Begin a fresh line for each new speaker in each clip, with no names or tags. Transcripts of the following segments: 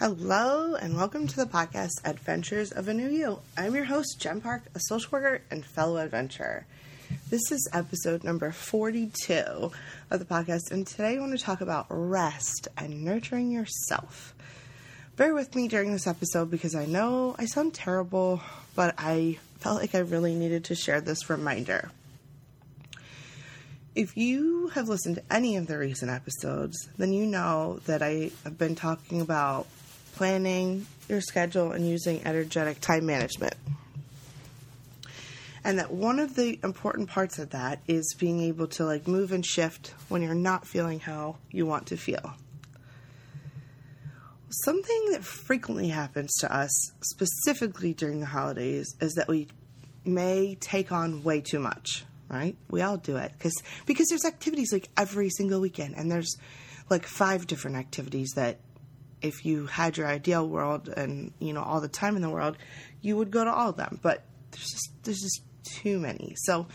Hello, and welcome to the podcast Adventures of a New You. I'm your host, Jen Park, a social worker and fellow adventurer. This is episode number 42 of the podcast, and today I want to talk about rest and nurturing yourself. Bear with me during this episode because I know I sound terrible, but I felt like I really needed to share this reminder. If you have listened to any of the recent episodes, then you know that I have been talking about planning your schedule and using energetic time management. And that one of the important parts of that is being able to like move and shift when you're not feeling how you want to feel. Something that frequently happens to us, specifically during the holidays, is that we may take on way too much, right? We all do it because because there's activities like every single weekend and there's like five different activities that if you had your ideal world and you know all the time in the world, you would go to all of them. But there's just there's just too many. So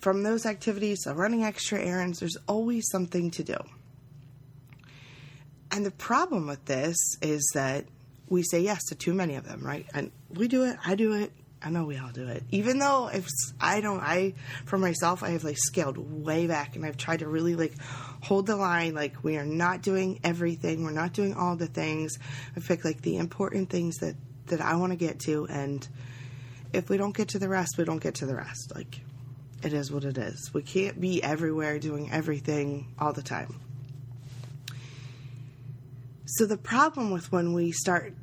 from those activities running extra errands, there's always something to do. And the problem with this is that we say yes to too many of them, right? And we do it, I do it, I know we all do it. Even though if I don't, I for myself, I have like scaled way back, and I've tried to really like hold the line. Like we are not doing everything. We're not doing all the things. I pick like the important things that that I want to get to, and if we don't get to the rest, we don't get to the rest. Like it is what it is. We can't be everywhere doing everything all the time. So the problem with when we start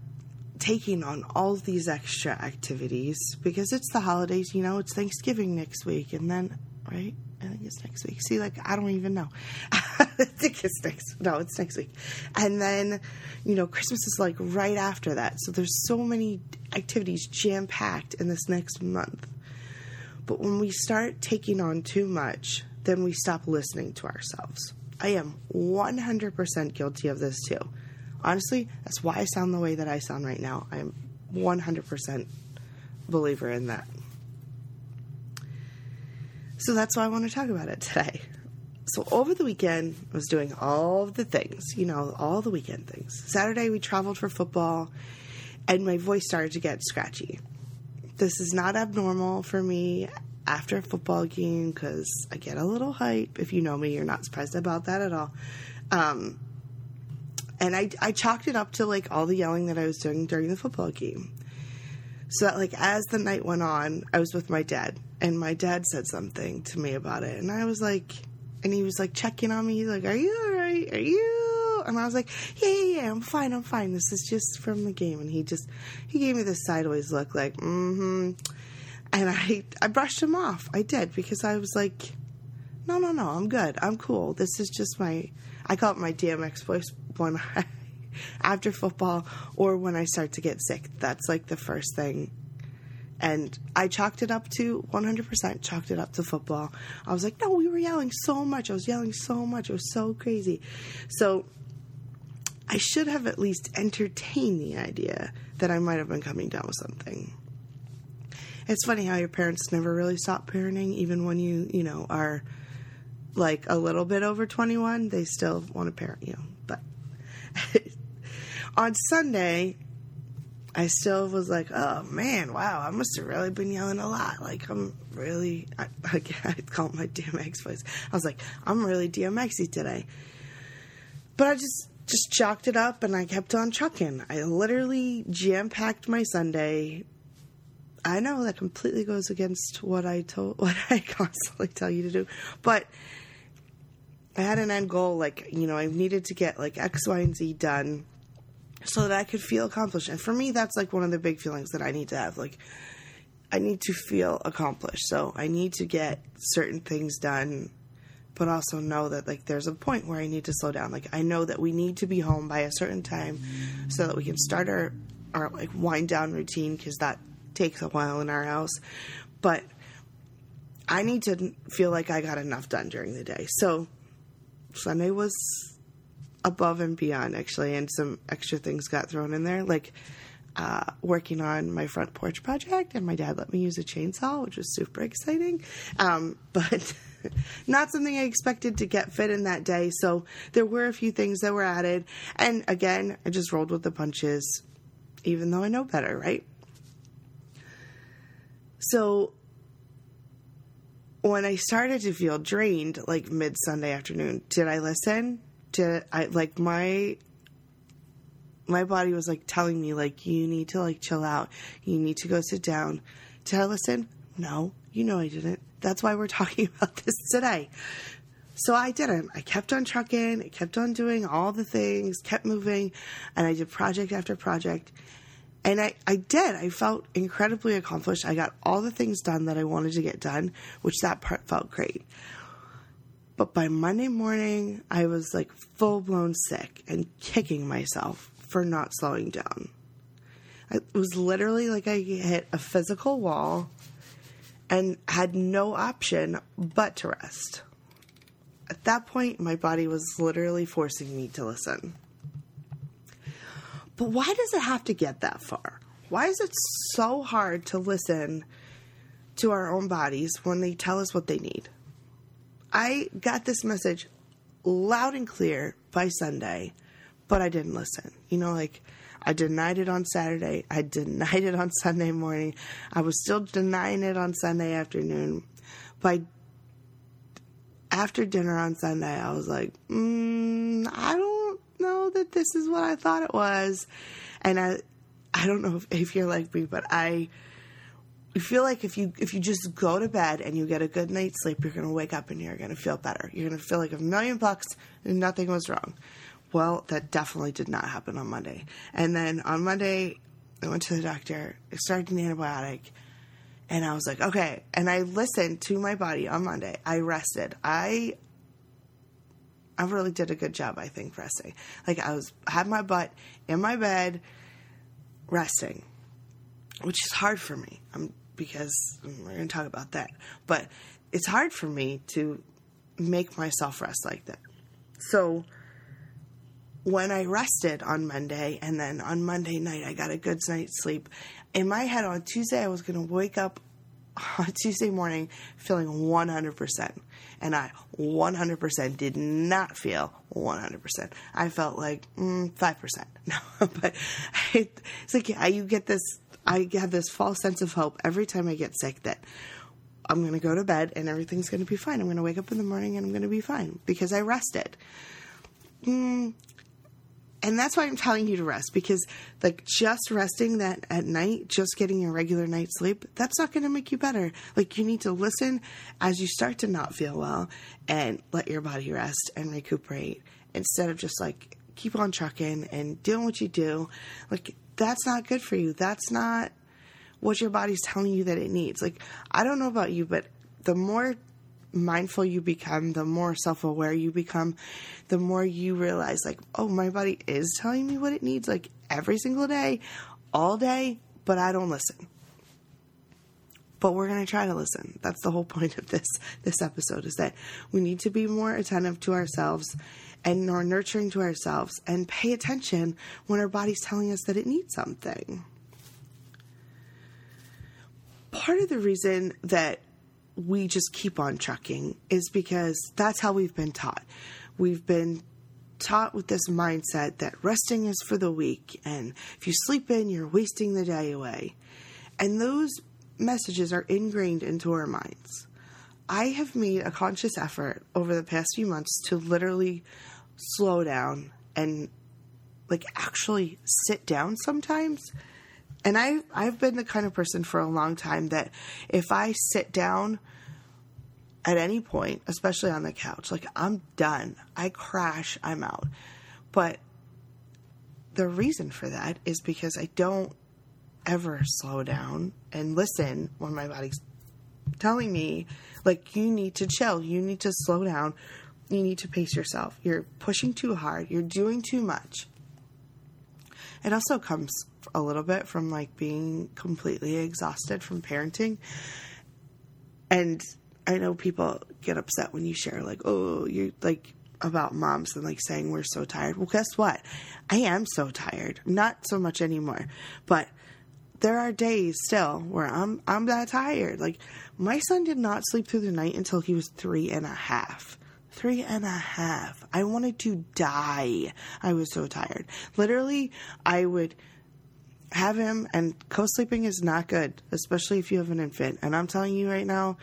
taking on all these extra activities because it's the holidays, you know, it's Thanksgiving next week, and then, right? I think it's next week. See, like, I don't even know. I think it's next. No, it's next week. And then, you know, Christmas is like right after that. So there's so many activities jam packed in this next month. But when we start taking on too much, then we stop listening to ourselves. I am 100% guilty of this too honestly, that's why I sound the way that I sound right now. I'm 100% believer in that. So that's why I want to talk about it today. So over the weekend, I was doing all the things, you know, all the weekend things. Saturday, we traveled for football, and my voice started to get scratchy. This is not abnormal for me after a football game because I get a little hype. If you know me, you're not surprised about that at all. Um, and I, I chalked it up to like all the yelling that I was doing during the football game. So that like as the night went on, I was with my dad, and my dad said something to me about it, and I was like, and he was like checking on me, He's like, "Are you all right? Are you?" And I was like, "Yeah, yeah, yeah, I'm fine, I'm fine. This is just from the game." And he just he gave me this sideways look, like, "Mm-hmm," and I I brushed him off. I did because I was like, "No, no, no, I'm good. I'm cool. This is just my." I call it my DMX voice when I, after football or when I start to get sick. That's like the first thing. And I chalked it up to 100% chalked it up to football. I was like, no, we were yelling so much. I was yelling so much. It was so crazy. So I should have at least entertained the idea that I might have been coming down with something. It's funny how your parents never really stop parenting, even when you, you know, are like a little bit over 21, they still want to parent you. On Sunday, I still was like, oh man, wow, I must have really been yelling a lot. Like, I'm really, I, I, I call my DMX voice. I was like, I'm really DMXy today. But I just, just chalked it up and I kept on chucking. I literally jam packed my Sunday. I know that completely goes against what I told, what I constantly tell you to do, but I had an end goal, like, you know, I needed to get like X, Y, and Z done so that I could feel accomplished. And for me, that's like one of the big feelings that I need to have. Like, I need to feel accomplished. So I need to get certain things done, but also know that like there's a point where I need to slow down. Like, I know that we need to be home by a certain time so that we can start our, our like wind down routine because that takes a while in our house. But I need to feel like I got enough done during the day. So Sunday was above and beyond actually, and some extra things got thrown in there, like uh, working on my front porch project, and my dad let me use a chainsaw, which was super exciting. Um, but not something I expected to get fit in that day. So there were a few things that were added. And again, I just rolled with the punches, even though I know better, right? So when I started to feel drained, like mid Sunday afternoon, did I listen? Did I like my my body was like telling me like you need to like chill out. You need to go sit down. Did I listen? No, you know I didn't. That's why we're talking about this today. So I didn't. I kept on trucking. I kept on doing all the things, kept moving, and I did project after project. And I, I did. I felt incredibly accomplished. I got all the things done that I wanted to get done, which that part felt great. But by Monday morning, I was like full blown sick and kicking myself for not slowing down. It was literally like I hit a physical wall and had no option but to rest. At that point, my body was literally forcing me to listen. But why does it have to get that far? Why is it so hard to listen to our own bodies when they tell us what they need? I got this message loud and clear by Sunday, but I didn't listen. You know, like I denied it on Saturday, I denied it on Sunday morning, I was still denying it on Sunday afternoon. By after dinner on Sunday, I was like, mm, I don't that this is what I thought it was. And I, I don't know if, if you're like me, but I feel like if you if you just go to bed and you get a good night's sleep, you're gonna wake up and you're gonna feel better. You're gonna feel like a million bucks and nothing was wrong. Well, that definitely did not happen on Monday. And then on Monday, I went to the doctor, I started an antibiotic, and I was like, okay. And I listened to my body on Monday. I rested. I I really did a good job, I think, resting. Like I was had my butt in my bed, resting, which is hard for me. I'm because we're going to talk about that, but it's hard for me to make myself rest like that. So when I rested on Monday, and then on Monday night I got a good night's sleep. In my head, on Tuesday I was going to wake up on Tuesday morning feeling 100%. And I 100% did not feel 100%. I felt like mm, 5%. No, but it's like yeah, you get this, I have this false sense of hope every time I get sick that I'm going to go to bed and everything's going to be fine. I'm going to wake up in the morning and I'm going to be fine because I rested. Mm, and that's why I'm telling you to rest because like just resting that at night, just getting a regular night's sleep, that's not going to make you better. Like you need to listen as you start to not feel well and let your body rest and recuperate instead of just like keep on trucking and doing what you do. Like that's not good for you. That's not what your body's telling you that it needs. Like I don't know about you, but the more mindful you become, the more self aware you become, the more you realize, like, oh, my body is telling me what it needs, like every single day, all day, but I don't listen. But we're going to try to listen. That's the whole point of this this episode is that we need to be more attentive to ourselves and more nurturing to ourselves and pay attention when our body's telling us that it needs something. Part of the reason that we just keep on trucking is because that's how we've been taught. We've been taught with this mindset that resting is for the weak, and if you sleep in, you're wasting the day away. And those messages are ingrained into our minds. I have made a conscious effort over the past few months to literally slow down and like actually sit down sometimes and I I've been the kind of person for a long time that if I sit down at any point, especially on the couch, like I'm done. I crash, I'm out. But the reason for that is because I don't ever slow down and listen when my body's telling me like you need to chill, you need to slow down, you need to pace yourself. You're pushing too hard, you're doing too much. It also comes a little bit from like being completely exhausted from parenting. And I know people get upset when you share like, oh, you're like about moms and like saying we're so tired. Well, guess what? I am so tired. Not so much anymore, but there are days still where I'm I'm that tired. Like my son did not sleep through the night until he was three and a half. Three and a half. I wanted to die. I was so tired. Literally, I would have him, and co sleeping is not good, especially if you have an infant. And I'm telling you right now,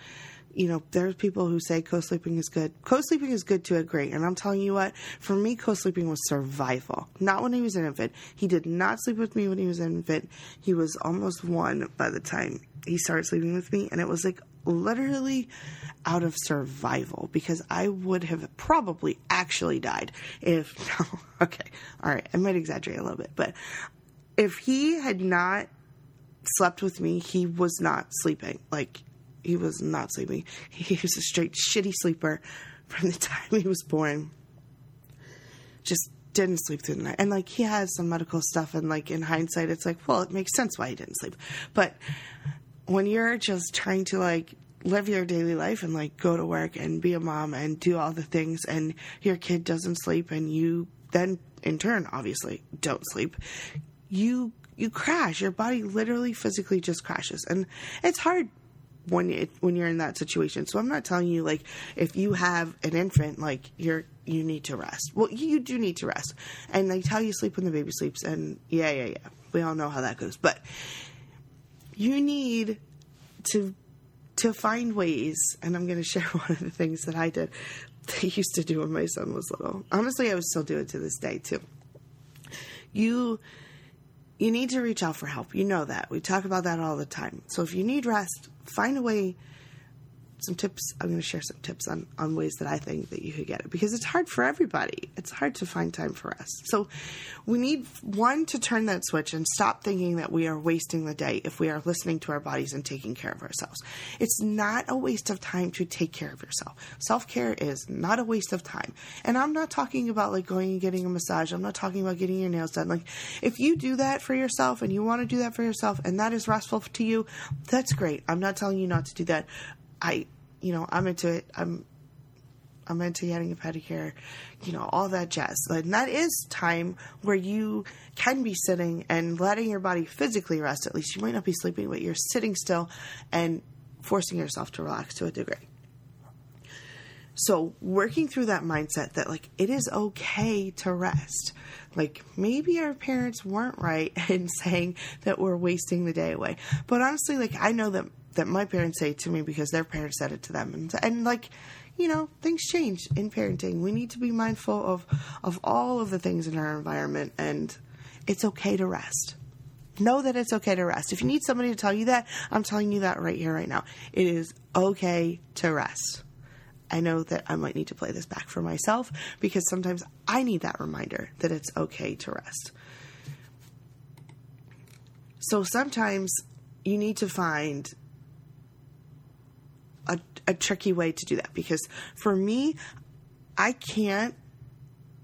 you know, there's people who say co sleeping is good. Co sleeping is good to a great. And I'm telling you what, for me, co sleeping was survival. Not when he was an infant. He did not sleep with me when he was an infant. He was almost one by the time he started sleeping with me. And it was like literally out of survival because I would have probably actually died if, no, okay, all right, I might exaggerate a little bit, but if he had not slept with me, he was not sleeping. Like, he was not sleeping. He was a straight shitty sleeper from the time he was born. Just didn't sleep through the night. And like he has some medical stuff and like in hindsight it's like, well, it makes sense why he didn't sleep. But when you're just trying to like live your daily life and like go to work and be a mom and do all the things and your kid doesn't sleep and you then in turn obviously don't sleep, you you crash. Your body literally physically just crashes. And it's hard when it, when you're in that situation. So I'm not telling you like if you have an infant like you're you need to rest. Well, you do need to rest. And like tell you sleep when the baby sleeps and yeah, yeah, yeah. We all know how that goes. But you need to to find ways and I'm going to share one of the things that I did that I used to do when my son was little. Honestly, I would still do it to this day too. You you need to reach out for help. You know that. We talk about that all the time. So if you need rest, find a way some tips. I'm going to share some tips on, on ways that I think that you could get it because it's hard for everybody. It's hard to find time for us. So we need one to turn that switch and stop thinking that we are wasting the day if we are listening to our bodies and taking care of ourselves. It's not a waste of time to take care of yourself. Self care is not a waste of time. And I'm not talking about like going and getting a massage. I'm not talking about getting your nails done. Like if you do that for yourself and you want to do that for yourself and that is restful to you, that's great. I'm not telling you not to do that. I, you know, I'm into it. I'm, I'm into getting a pedicure, you know, all that jazz. And that is time where you can be sitting and letting your body physically rest. At least you might not be sleeping, but you're sitting still and forcing yourself to relax to a degree. So, working through that mindset that, like, it is okay to rest. Like, maybe our parents weren't right in saying that we're wasting the day away. But honestly, like, I know that that my parents say to me because their parents said it to them. And, and like you know things change in parenting. We need to be mindful of of all of the things in our environment and it's okay to rest. Know that it's okay to rest. If you need somebody to tell you that i'm telling you that right here right now. It is okay to rest. I know that i might need to play this back for myself because sometimes i need that reminder that it's okay to rest. So sometimes you need to find a, a tricky way to do that because for me, I can't.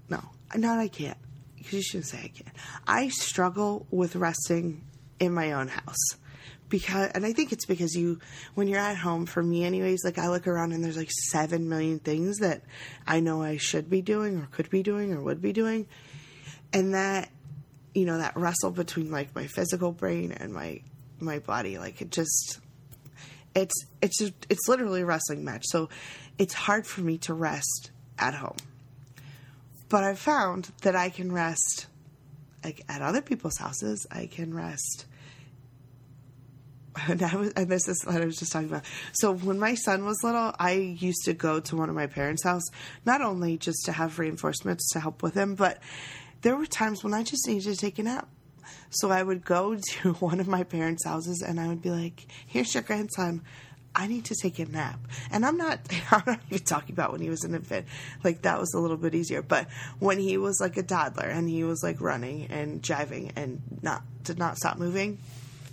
No, not I can't. Because you shouldn't say I can't. I struggle with resting in my own house because and I think it's because you when you're at home for me anyways like I look around and there's like 7 million things that I know I should be doing or could be doing or would be doing and that you know that wrestle between like my physical brain and my my body like it just it's it's just, it's literally a wrestling match. So it's hard for me to rest at home. But I've found that I can rest like at other people's houses. I can rest. And, I was, and this is what I was just talking about. So when my son was little, I used to go to one of my parents' house, not only just to have reinforcements to help with him, but there were times when I just needed to take a nap. So I would go to one of my parents' houses and I would be like, here's your grandson. I need to take a nap. And I'm not, I'm not even talking about when he was an infant. Like that was a little bit easier. But when he was like a toddler and he was like running and jiving and not, did not stop moving,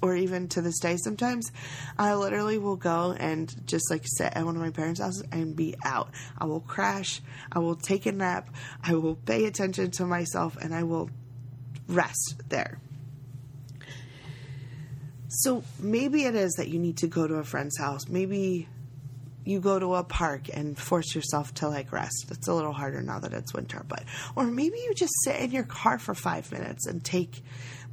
or even to this day sometimes, I literally will go and just like sit at one of my parents' houses and be out. I will crash. I will take a nap. I will pay attention to myself and I will rest there. So maybe it is that you need to go to a friend's house. Maybe you go to a park and force yourself to like rest. It's a little harder now that it's winter, but or maybe you just sit in your car for 5 minutes and take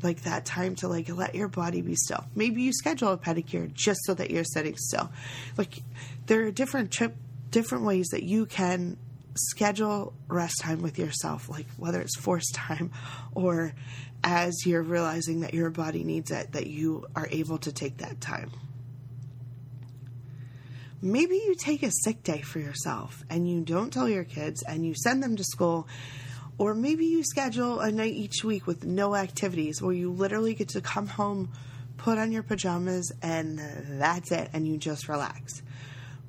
like that time to like let your body be still. Maybe you schedule a pedicure just so that you're sitting still. Like there are different trip different ways that you can schedule rest time with yourself, like whether it's forced time or as you're realizing that your body needs it, that you are able to take that time. Maybe you take a sick day for yourself and you don't tell your kids and you send them to school. Or maybe you schedule a night each week with no activities where you literally get to come home, put on your pajamas, and that's it, and you just relax.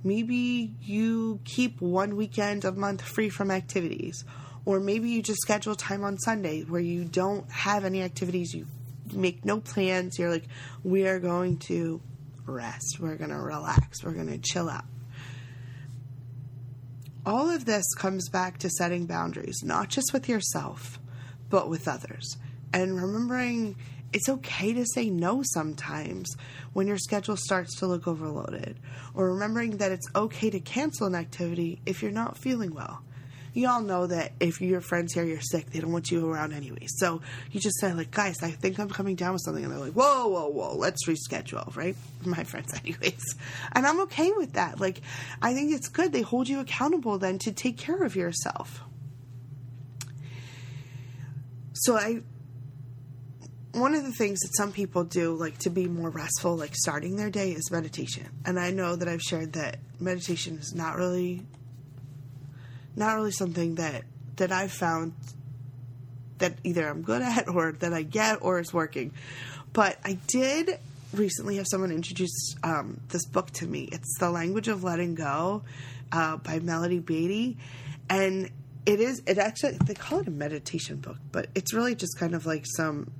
Maybe you keep one weekend a month free from activities. Or maybe you just schedule time on Sunday where you don't have any activities, you make no plans. You're like, we are going to rest. We're going to relax. We're going to chill out. All of this comes back to setting boundaries, not just with yourself, but with others. And remembering it's okay to say no sometimes when your schedule starts to look overloaded, or remembering that it's okay to cancel an activity if you're not feeling well you all know that if your friends hear you're sick, they don't want you around anyway. So you just say like, guys, I think I'm coming down with something, and they're like, whoa, whoa, whoa, let's reschedule, right? My friends, anyways, and I'm okay with that. Like, I think it's good. They hold you accountable then to take care of yourself. So I one of the things that some people do like to be more restful like starting their day is meditation and i know that i've shared that meditation is not really not really something that that I've found that either I'm good at or that I get or is working. But I did recently have someone introduce um, this book to me. It's The Language of Letting Go uh, by Melody Beattie. And it is, it actually, they call it a meditation book, but it's really just kind of like some,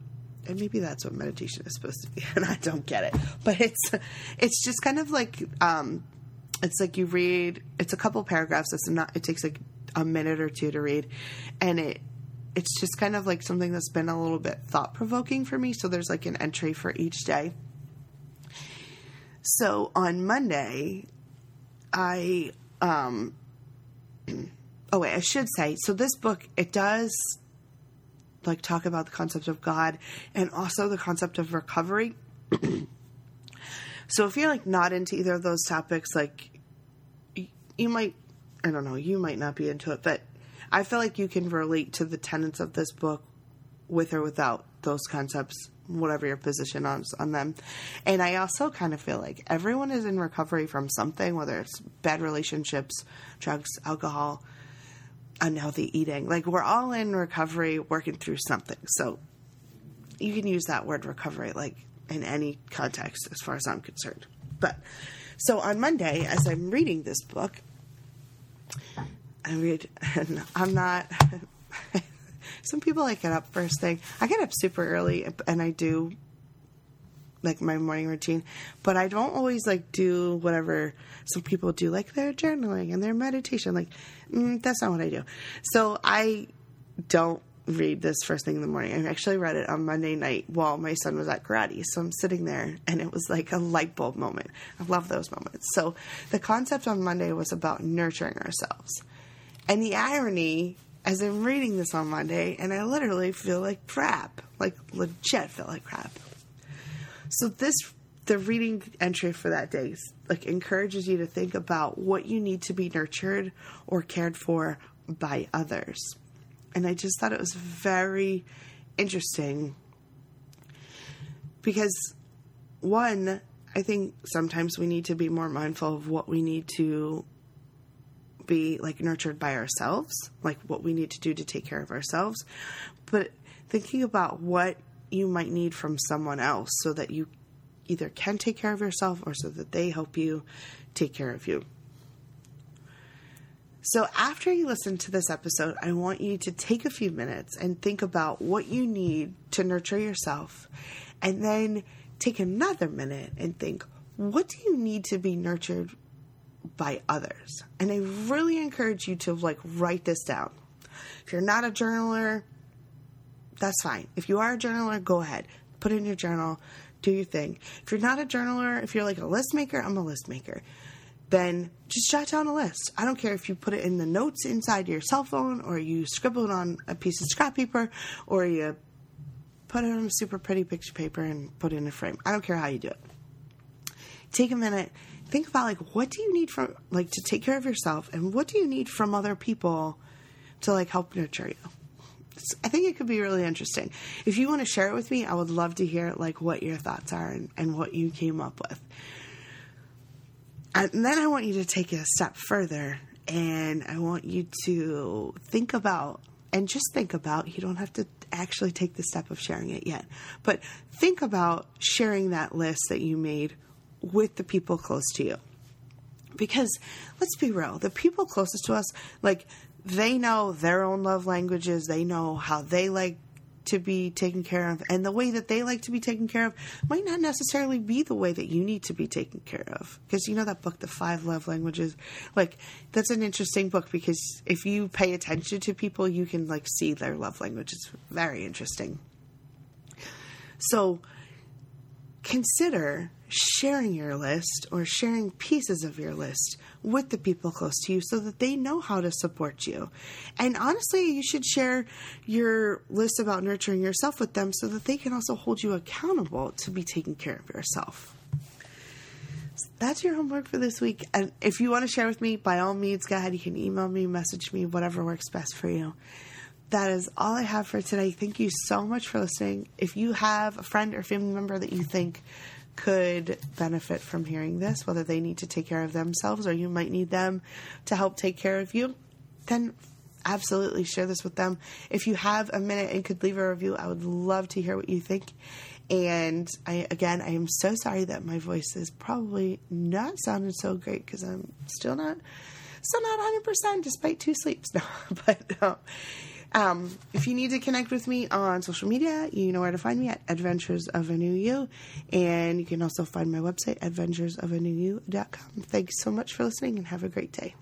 and maybe that's what meditation is supposed to be, and I don't get it. But it's, it's just kind of like, um, it's like you read it's a couple paragraphs it's not it takes like a minute or two to read and it it's just kind of like something that's been a little bit thought provoking for me so there's like an entry for each day. So on monday i um oh wait i should say so this book it does like talk about the concept of god and also the concept of recovery. So if you're like not into either of those topics like you might, I don't know, you might not be into it, but I feel like you can relate to the tenets of this book with or without those concepts, whatever your position on, on them. And I also kind of feel like everyone is in recovery from something, whether it's bad relationships, drugs, alcohol, unhealthy eating. Like we're all in recovery working through something. So you can use that word recovery like in any context as far as I'm concerned. But so on Monday, as I'm reading this book, I read, and I'm not. some people like get up first thing. I get up super early, and I do like my morning routine, but I don't always like do whatever some people do, like their journaling and their meditation. Like mm, that's not what I do. So I don't read this first thing in the morning. I actually read it on Monday night while my son was at karate. So I'm sitting there and it was like a light bulb moment. I love those moments. So the concept on Monday was about nurturing ourselves. And the irony, as I'm reading this on Monday, and I literally feel like crap, like legit feel like crap. So this the reading entry for that day like encourages you to think about what you need to be nurtured or cared for by others and I just thought it was very interesting because, one, I think sometimes we need to be more mindful of what we need to be like nurtured by ourselves, like what we need to do to take care of ourselves, but thinking about what you might need from someone else so that you either can take care of yourself or so that they help you take care of you. So, after you listen to this episode, I want you to take a few minutes and think about what you need to nurture yourself, and then take another minute and think, what do you need to be nurtured by others? And I really encourage you to like write this down. If you're not a journaler, that's fine. If you are a journaler, go ahead. Put in your journal, do your thing. If you're not a journaler, if you're like a list maker, I'm a list maker then just jot down a list. I don't care if you put it in the notes inside your cell phone or you scribble it on a piece of scrap paper or you put it on a super pretty picture paper and put it in a frame. I don't care how you do it. Take a minute, think about like what do you need from like to take care of yourself and what do you need from other people to like help nurture you. I think it could be really interesting. If you want to share it with me, I would love to hear like what your thoughts are and, and what you came up with. And then I want you to take it a step further and I want you to think about and just think about you don't have to actually take the step of sharing it yet but think about sharing that list that you made with the people close to you. Because let's be real the people closest to us like they know their own love languages they know how they like to be taken care of. And the way that they like to be taken care of might not necessarily be the way that you need to be taken care of. Because you know that book the five love languages? Like that's an interesting book because if you pay attention to people you can like see their love language. It's very interesting. So consider sharing your list or sharing pieces of your list with the people close to you so that they know how to support you. And honestly, you should share your list about nurturing yourself with them so that they can also hold you accountable to be taking care of yourself. That's your homework for this week. And if you want to share with me, by all means, go ahead. You can email me, message me, whatever works best for you that is all I have for today. Thank you so much for listening. If you have a friend or family member that you think could benefit from hearing this, whether they need to take care of themselves or you might need them to help take care of you, then absolutely share this with them. If you have a minute and could leave a review, I would love to hear what you think. And I again, I am so sorry that my voice is probably not sounding so great because I'm still not, still not 100 percent despite two sleeps. No, but. Uh, um, if you need to connect with me on social media, you know where to find me at Adventures of a New You. And you can also find my website, adventuresofanewyou.com. Thanks so much for listening and have a great day.